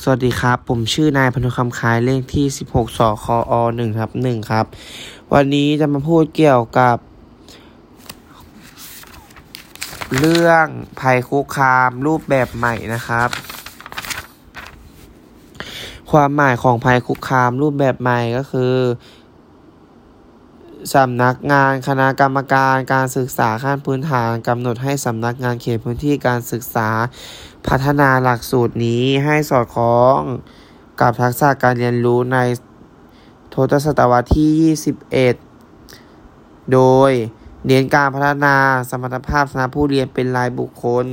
สวัสดีครับ ผมชื่อนายพนุคำคายเลขที่ 16สคอ1ครับ1ครับ วันนี้จะมาพูดเกี่ยวกับ เรื่องภัยคุกคามรูปแบบใหม่นะครับ ความหมายของภัยคุกคามรูปแบบใหม่ก็คือ สำนักงานคณะกรรมการการศึกษาขั้นพื้นฐานกำหนดให้สำนักงานเขตพื้นที่การศึกษา พัฒนาหลักสูตรนี้ให้สอดคล้องกับทักษะการเรียนรู้ในทศตวรรษที่ 21 โดยเน้นการพัฒนาสมรรถภาพสำหรับผู้เรียนเป็นรายบุคคล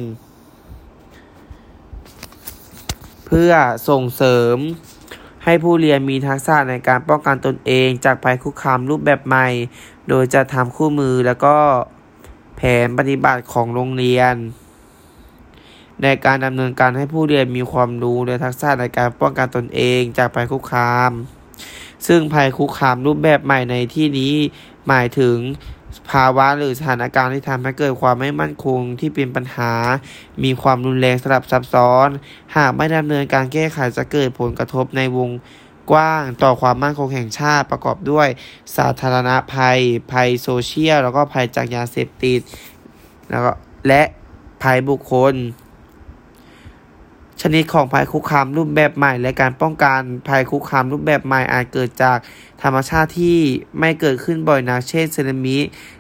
เพื่อส่งเสริม ให้ผู้เรียนมีทักษะในการป้องกันตนเอง จากภัยคุกคามรูปแบบใหม่ โดยจะทำคู่มือแล้วก็แผนปฏิบัติของโรงเรียน ในการดำเนินการให้ผู้เรียนมีความรู้และทักษะในการป้องกันตนเองจากภัยคุกคาม ซึ่งภัยคุกคามรูปแบบใหม่ในที่นี้หมายถึง ภาวะหรือสถานการณ์ที่ทำให้เกิดความไม่มั่นคงที่เป็นปัญหา มีความรุนแรงสลับซับซ้อน หากไม่ดำเนินการแก้ไขจะเกิดผลกระทบในวงกว้างต่อความมั่นคงแห่งชาติประกอบด้วย สาธารณภัย ภัยโซเชียล แล้วก็ภัยจากยาเสพติดแล้วก็และภัยบุคคล ชนิดของภัยคุกคามรูปแบบใหม่ และการป้องกันภัยคุกคามรูปแบบใหม่อาจเกิดจากธรรมชาติที่ไม่เกิดขึ้นบ่อยนักเช่นสึนามิ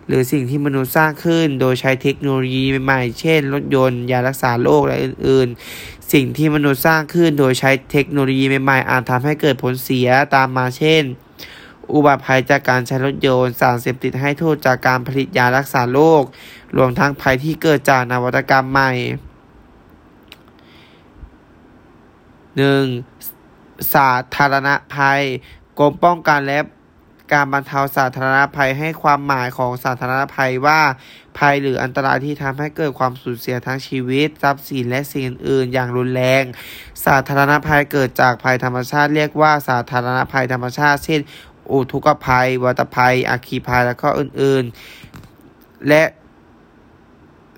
หรือสิ่งที่มนุษย์สร้างขึ้น โดยใช้เทคโนโลยีใหม่ๆ เช่น รถยนต์ ยารักษาโรคและอื่นๆ สิ่งที่มนุษย์สร้างขึ้น โดยใช้เทคโนโลยีใหม่ๆ อาจทำให้เกิดผลเสียตามมาเช่น อุบัติภัยจากการใช้รถยนต์ สารเสพติดให้โทษจากการผลิตยารักษาโรค รวมทั้งภัยที่เกิดจากนวัตกรรมใหม่ 1. สาธารณภัย กรมป้องกันและการบรรเทาสาธารณภัยให้ความหมายของสาธารณภัยว่า ภัยหรืออันตรายที่ทำให้เกิดความสูญเสียทั้งชีวิต ทรัพย์สินและสิ่งอื่นอย่างรุนแรง สาธารณภัยเกิดจากภัยธรรมชาติเรียกว่าสาธารณภัยธรรมชาติ เช่น อุทกภัย วัตภัย อัคคีภัยและก็อื่นๆ และ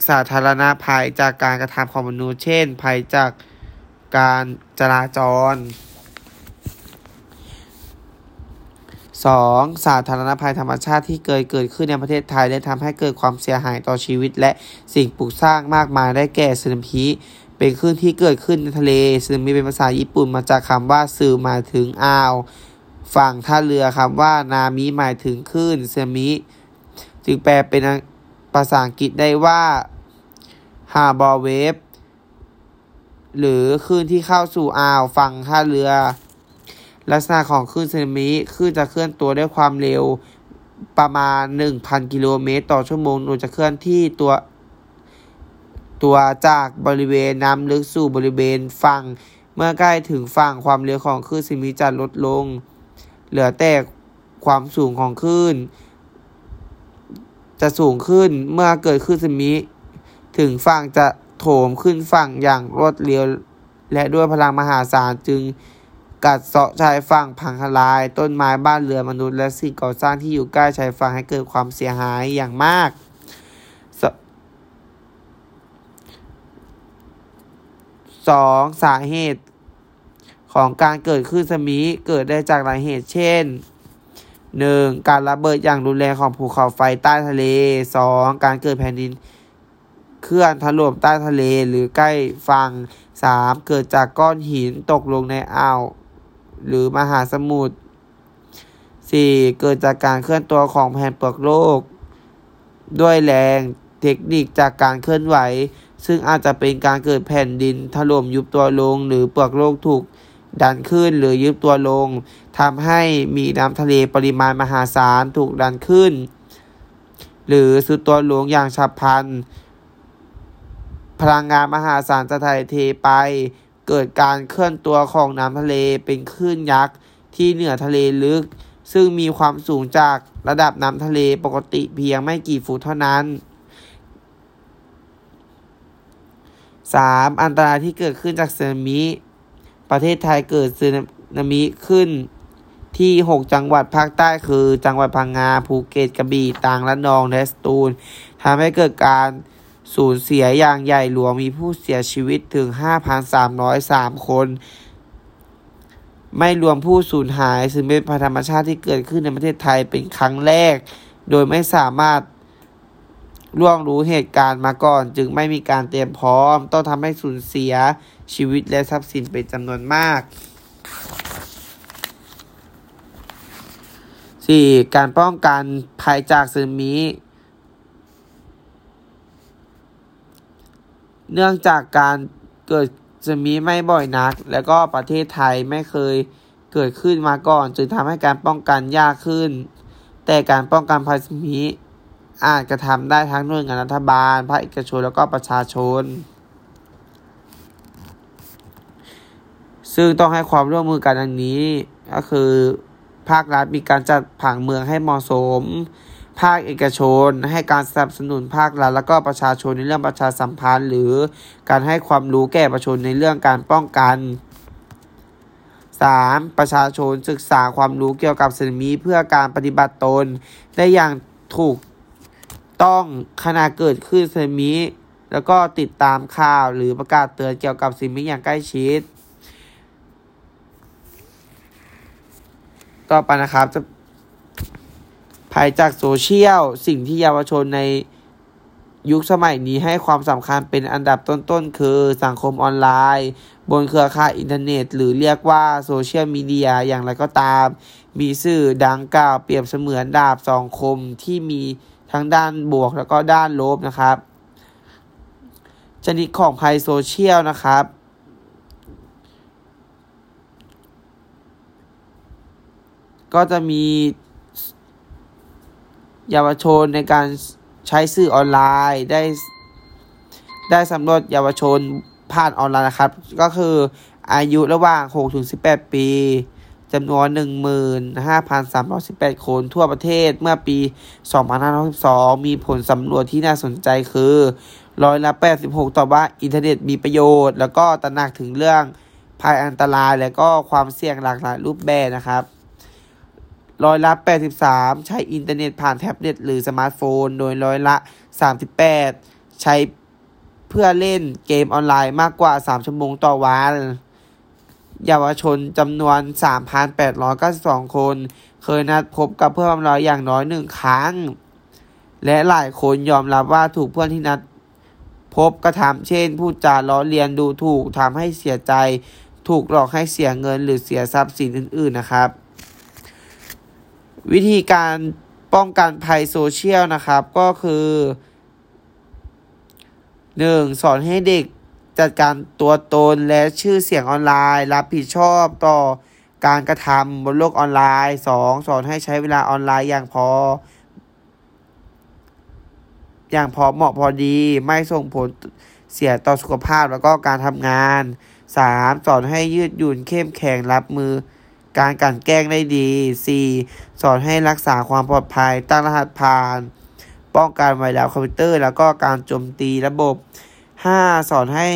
สาธารณภัยจากการกระทำของมนุษย์ เช่น ภัยจาก การจราจร 2. สาธารณภัยธรรมชาติที่เกิดเกิดขึ้นในประเทศไทยได้ทำให้เกิดความเสียหายต่อชีวิต และสิ่งปลูกสร้างมากมายได้แก่สึนามิเป็นคลื่นที่เกิดขึ้นในทะเลสึนามิเป็นภาษาญี่ปุ่นมาจากคำว่าสึหมายถึงอ่าว ฝั่งท่าเรือคำว่านามิหมายถึงคลื่นสึนามิจึงแปลเป็นภาษาอังกฤษได้ว่า harbor wave หรือคลื่นที่เข้าสู่อ่าวฝั่งท่าเรือ ลักษณะของคลื่นสึนามิคลื่นจะเคลื่อนตัวด้วยความเร็วประมาณ 1,000 กิโลเมตร ต่อชั่วโมงโดยจะเคลื่อนที่ตัวตัวจากบริเวณน้ำลึกสู่บริเวณฝั่ง เมื่อใกล้ถึงฝั่งความเร็วของคลื่นสึนามิจะลดลง เหลือแต่ความสูงของคลื่น จะสูงขึ้นเมื่อเกิดคลื่นสึนามิถึงฝั่งจะ โถมขึ้นฝั่งอย่างรวดเร็ว และด้วยพลังมหาศาลจึงกัดเซาะชายฝั่งพังทลาย ต้นไม้บ้านเรือนมนุษย์และสิ่งก่อสร้างที่อยู่ใกล้ชายฝั่งให้เกิดความเสียหายอย่างมากสองสาเหตุของการเกิดขึ้นสมีเกิดได้จากหลายเหตุเช่น 1. การระเบิดอย่างรุนแรงของภูเขาไฟใต้ทะเล 2. การเกิดแผ่นดิน เคลื่อนถล่มใต้ทะเลหรือใกล้ฝั่ง 3. เกิดจากก้อนหินตกลงในอ่าว หรือมหาสมุทร 4. เกิดจากการเคลื่อนตัวของแผ่นเปลือกโลก ด้วยแรงเทคนิคจากการเคลื่อนไหว ซึ่งอาจจะเป็นการเกิดแผ่นดินถล่มยุบตัวลง หรือเปลือกโลกถูกดันขึ้นหรือยุบตัวลงทำให้มีน้ำทะเลปริมาณมหาศาลถูกดันขึ้น หรือสุดตัวลงอย่างฉับพลัน พลังงานมหาศาลจะถ่ายเทไป เกิดการเคลื่อนตัวของน้ำทะเลเป็นคลื่นยักษ์ที่เหนือทะเลลึก ซึ่งมีความสูงจากระดับน้ำทะเลปกติเพียงไม่กี่ฟุตเท่านั้น 3. อันตรายที่เกิดขึ้นจากสึนามิ ประเทศไทยเกิดสึนามิขึ้นที่ 6 จังหวัดภาคใต้คือ จังหวัดพังงา ภูเก็ต กระบี่ ตรังและนอง และสตูลทำให้เกิดการ สูญเสียอย่างใหญ่หลวงมีผู้เสียชีวิตถึง 5,303 คน ไม่รวมผู้สูญหาย ซึ่งเป็นภัยธรรมชาติที่เกิดขึ้นในประเทศไทยเป็นครั้งแรก โดยไม่สามารถล่วงรู้เหตุการณ์มาก่อน จึงไม่มีการเตรียมพร้อม ต้องทำให้สูญเสียชีวิตและทรัพย์สินเป็นจำนวนมาก 4. การป้องกันภัยจากสึนามิ เนื่องจากการเกิดสึมิไม่บ่อยนัก และก็ประเทศไทยไม่เคยเกิดขึ้นมาก่อน จึงทำให้การป้องกันยากขึ้น แต่การป้องกันภัยสึนามิอาจกระทำได้ทั้งหน่วยงานรัฐบาลภาคเอกชนแล้วก็ประชาชน ซึ่งต้องให้ความร่วมมือกันดังนี้ ก็คือภาครัฐมีการจัดผังเมืองให้เหมาะสม ภาคเอกชน ให้การสนับสนุนภาครัฐแล้วก็ประชาชนในเรื่องประชาสัมพันธ์ หรือการให้ความรู้แก่ประชาชนในเรื่องการป้องกัน 3. ประชาชนศึกษาความรู้เกี่ยวกับสึนามิเพื่อการปฏิบัติตน ได้อย่างถูกต้องขณะเกิดขึ้นสึนามิ แล้วก็ติดตามข่าวหรือประกาศเตือนเกี่ยวกับสึนามิอย่างใกล้ชิด ต่อไปนะครับจะ ภัยจากโซเชียล สิ่งที่เยาวชนในยุคสมัยนี้ให้ความสำคัญเป็นอันดับต้นๆ คือสังคมออนไลน์ บนเครือข่ายอินเทอร์เน็ต หรือเรียกว่าโซเชียลมีเดียอย่างไรก็ตาม มีสื่อดังกล่าวเปรียบเสมือนดาบสองคมที่มีทั้งด้านบวกแล้วก็ด้านลบนะครับ ชนิดของภัยโซเชียลนะครับ ก็จะมี เยาวชนในการใช้สื่อออนไลน์ได้ ได้สำรวจเยาวชนผ่านออนไลน์นะครับ ก็คืออายุระหว่าง 6-18 ปีจำนวน 15,318 คนทั่วประเทศเมื่อปี 2562 มีผลสำรวจที่น่าสนใจคือร้อยละ86ตอบว่าอินเทอร์เน็ตมีประโยชน์ แล้วก็ตระหนักถึงเรื่องภัยอันตราย และก็ความเสี่ยงหลากหลายรูปแบบนะครับ ร้อยละ 83 ใช้อินเทอร์เน็ตผ่านแท็บเล็ตหรือสมาร์ทโฟน โดยร้อยละ 38 ใช้เพื่อเล่นเกมออนไลน์มากกว่า 3 ชั่วโมงต่อวันเยาวชนจำนวน 3,892 คน เคยนัดพบกับเพื่อนบำรุงอย่างน้อยหนึ่งครั้ง และหลายคนยอมรับว่าถูกเพื่อนที่นัดพบกระทำเช่น พูดจาล้อเลียนดูถูกทำให้เสียใจ ถูกหลอกให้เสียเงินหรือเสียทรัพย์สินอื่น ๆ นะครับ วิธีการป้องกันภัยโซเชียลนะครับก็คือ 1. สอนให้เด็กจัดการตัวตนและชื่อเสียงออนไลน์ รับผิดชอบต่อการกระทำบนโลกออนไลน์ 2. สอนให้ใช้เวลาออนไลน์อย่างพอ อย่างพอเหมาะพอดี ไม่ส่งผลเสียต่อสุขภาพแล้วก็การทำงาน 3. สอนให้ยืดหยุ่นเข้มแข็งรับมือ การกันแกล้งได้ดี 4. สอนให้รักษาความปลอดภัย ตั้งรหัสผ่าน ป้องกันไวรัสคอมพิวเตอร์ แล้วก็การโจมตีระบบ 5. สอนให้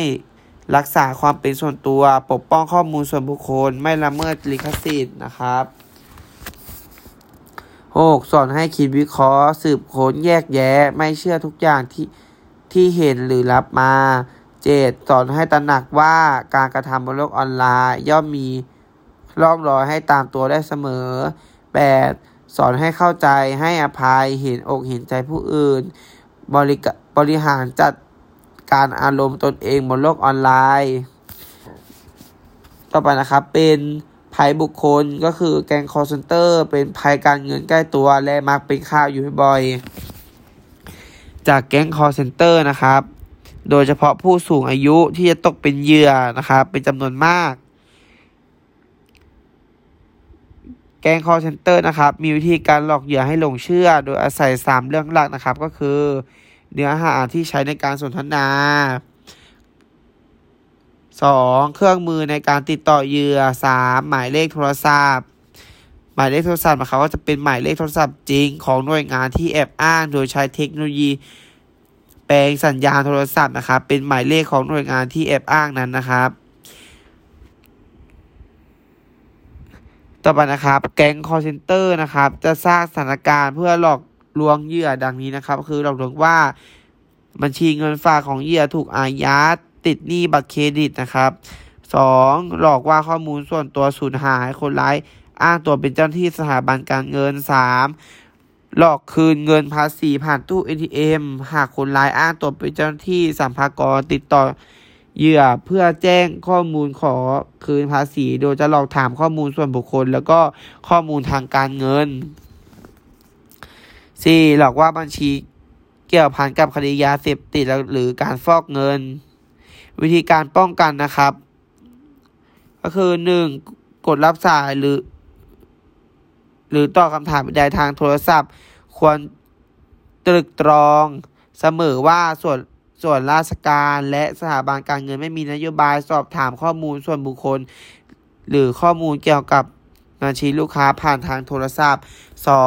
รักษาความเป็นส่วนตัว ปกป้องข้อมูลส่วนบุคคล ไม่ละเมิดลิขสิทธิ์นะครับ 6. สอนให้คิดวิเคราะห์ สืบค้นแยกแยะ ไม่เชื่อทุกอย่างที่ที่เห็นหรือรับมา 7. สอนให้ตระหนักว่าการกระทำบนโลกออนไลน์ ย่อมมี ร่องรอยให้ตามตัวได้เสมอ 8. สอนให้เข้าใจให้อภัยเห็นอกเห็นใจผู้อื่น บริบริหารจัดการอารมณ์ตนเองบนโลกออนไลน์ ต่อไปนะครับเป็นภัยบุคคลก็คือแก๊ง call center เป็นภัยการเงินใกล้ตัวและมักเป็นข่าวอยู่บ่อย จากแก๊ง call center นะครับ โดยเฉพาะผู้สูงอายุที่จะตกเป็นเหยื่อนะครับ เป็นจำนวนมาก แก๊ง call center นะครับ มีวิธีการหลอกเหยื่อให้หลงเชื่อ โดยอาศัย 3 เรื่องหลักนะครับ ก็คือ เนื้อหาที่ใช้ในการสนทนา 2. เครื่องมือในการติดต่อเหยื่อ 3. หมายเลขโทรศัพท์ หมายเลขโทรศัพท์เขาก็จะเป็นหมายเลขโทรศัพท์จริงของหน่วยงานที่แอบอ้าง โดยใช้เทคโนโลยี แปลงสัญญาณโทรศัพท์นะครับ เป็นหมายเลขของหน่วยงานที่แอบอ้างนั้นนะครับ ต่อไปนะครับ แก๊ง call center นะครับ จะสร้างสถานการณ์เพื่อหลอกลวงเหยื่อดังนี้นะครับ คือหลอกลวงว่าบัญชีเงินฝากของเหยื่อถูกอายัดติดหนี้บัตรเครดิตนะครับ 2. หลอกว่าข้อมูลส่วนตัวสูญหายคนร้ายอ้างตัวเป็นเจ้าหน้าที่สถาบันการเงิน 3. หลอกคืนเงินภาษีผ่านตู้ ATM หากคนร้ายอ้างตัวเป็นเจ้าหน้าที่สัมภากรติดต่อ เหยื่อเพื่อแจ้งข้อมูลขอคืนภาษี โดยจะหลอกถามข้อมูลส่วนบุคคล แล้วก็ข้อมูลทางการเงิน 4. หลอกว่าบัญชีเกี่ยวพันกับคดียาเสพติดหรือการฟอกเงิน วิธีการป้องกันนะครับ ก็คือ 1. กดรับสายหรือ หรือตอบคำถามใดทางโทรศัพท์ ควรตรึกตรองเสมอว่าส่วน ส่วนราชการและสถาบันการเงินไม่มีนโยบายสอบถามข้อมูลส่วนบุคคล หรือข้อมูลเกี่ยวกับบัญชีลูกค้าผ่านทางโทรศัพท์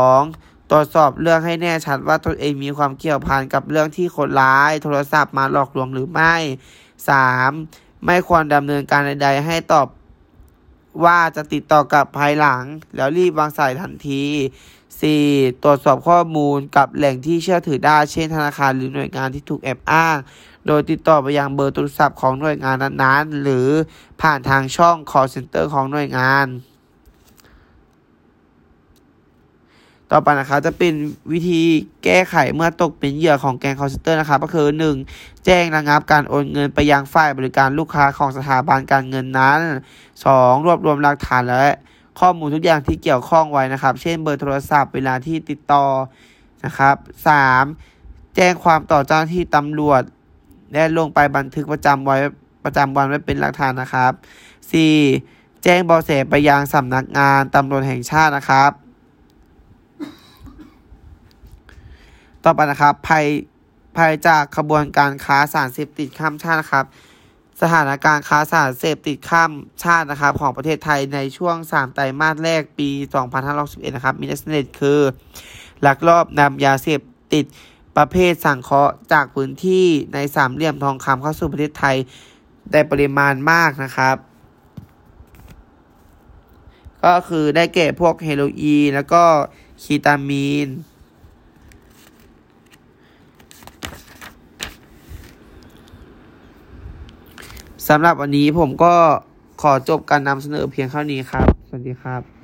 2. ตรวจสอบเรื่องให้แน่ชัดว่าตนเองมีความเกี่ยวพันกับเรื่องที่คนร้าย โทรศัพท์มาหลอกลวงหรือไม่ 3. ไม่ควรดำเนินการใด ๆ ให้ตอบว่าจะติดต่อกับภายหลัง แล้วรีบวางสายทันที 4. ตรวจสอบข้อมูลกับแหล่งที่เชื่อถือได้ เช่นธนาคารหรือหน่วยงานที่ถูกแอบอ้าง โดยติดต่อไปยังเบอร์โทรศัพท์ของหน่วยงานนั้นๆ หรือผ่านทางช่อง call center ของหน่วยงาน ต่อไปนะครับจะเป็นวิธีแก้ไขเมื่อตกเป็นเหยื่อของแก๊ง call center นะครับ ก็คือ 1. แจ้งระงับการโอนเงินไปยังฝ่ายบริการลูกค้าของสถาบันการเงินนั้น 2. รวบรวมหลักฐานและ ข้อมูลทุกอย่างที่เกี่ยวข้องไว้นะครับ เช่นเบอร์โทรศัพท์เวลาที่ติดต่อนะครับ 3. แจ้งความต่อเจ้าหน้าที่ตำรวจ และลงไปบันทึกประจำไว้ประจำวันไว้เป็นหลักฐานนะครับ 4. แจ้งเบาะแสไปยังสำนักงานตำรวจแห่งชาตินะครับ ต่อไปนะครับภัยภัยจากขบวนการค้าสารเสพติดข้ามชาตินะครับ สถานการณ์ค้าสารเสพติดข้ามชาตินะครับของประเทศไทยในช่วง 3 ไตรมาสแรกปี 2561 นะครับ มีลักษณะคือลักลอบนำยาเสพติดประเภทสังเคราะห์จากพื้นที่ในสามเหลี่ยมทองคำเข้าสู่ประเทศไทยได้ปริมาณมากนะครับ ก็คือได้แก่พวกเฮโรอีนแล้วก็คีตามีน สำหรับวันนี้ผมก็ขอจบการนำเสนอเพียงเท่านี้ครับ สวัสดีครับ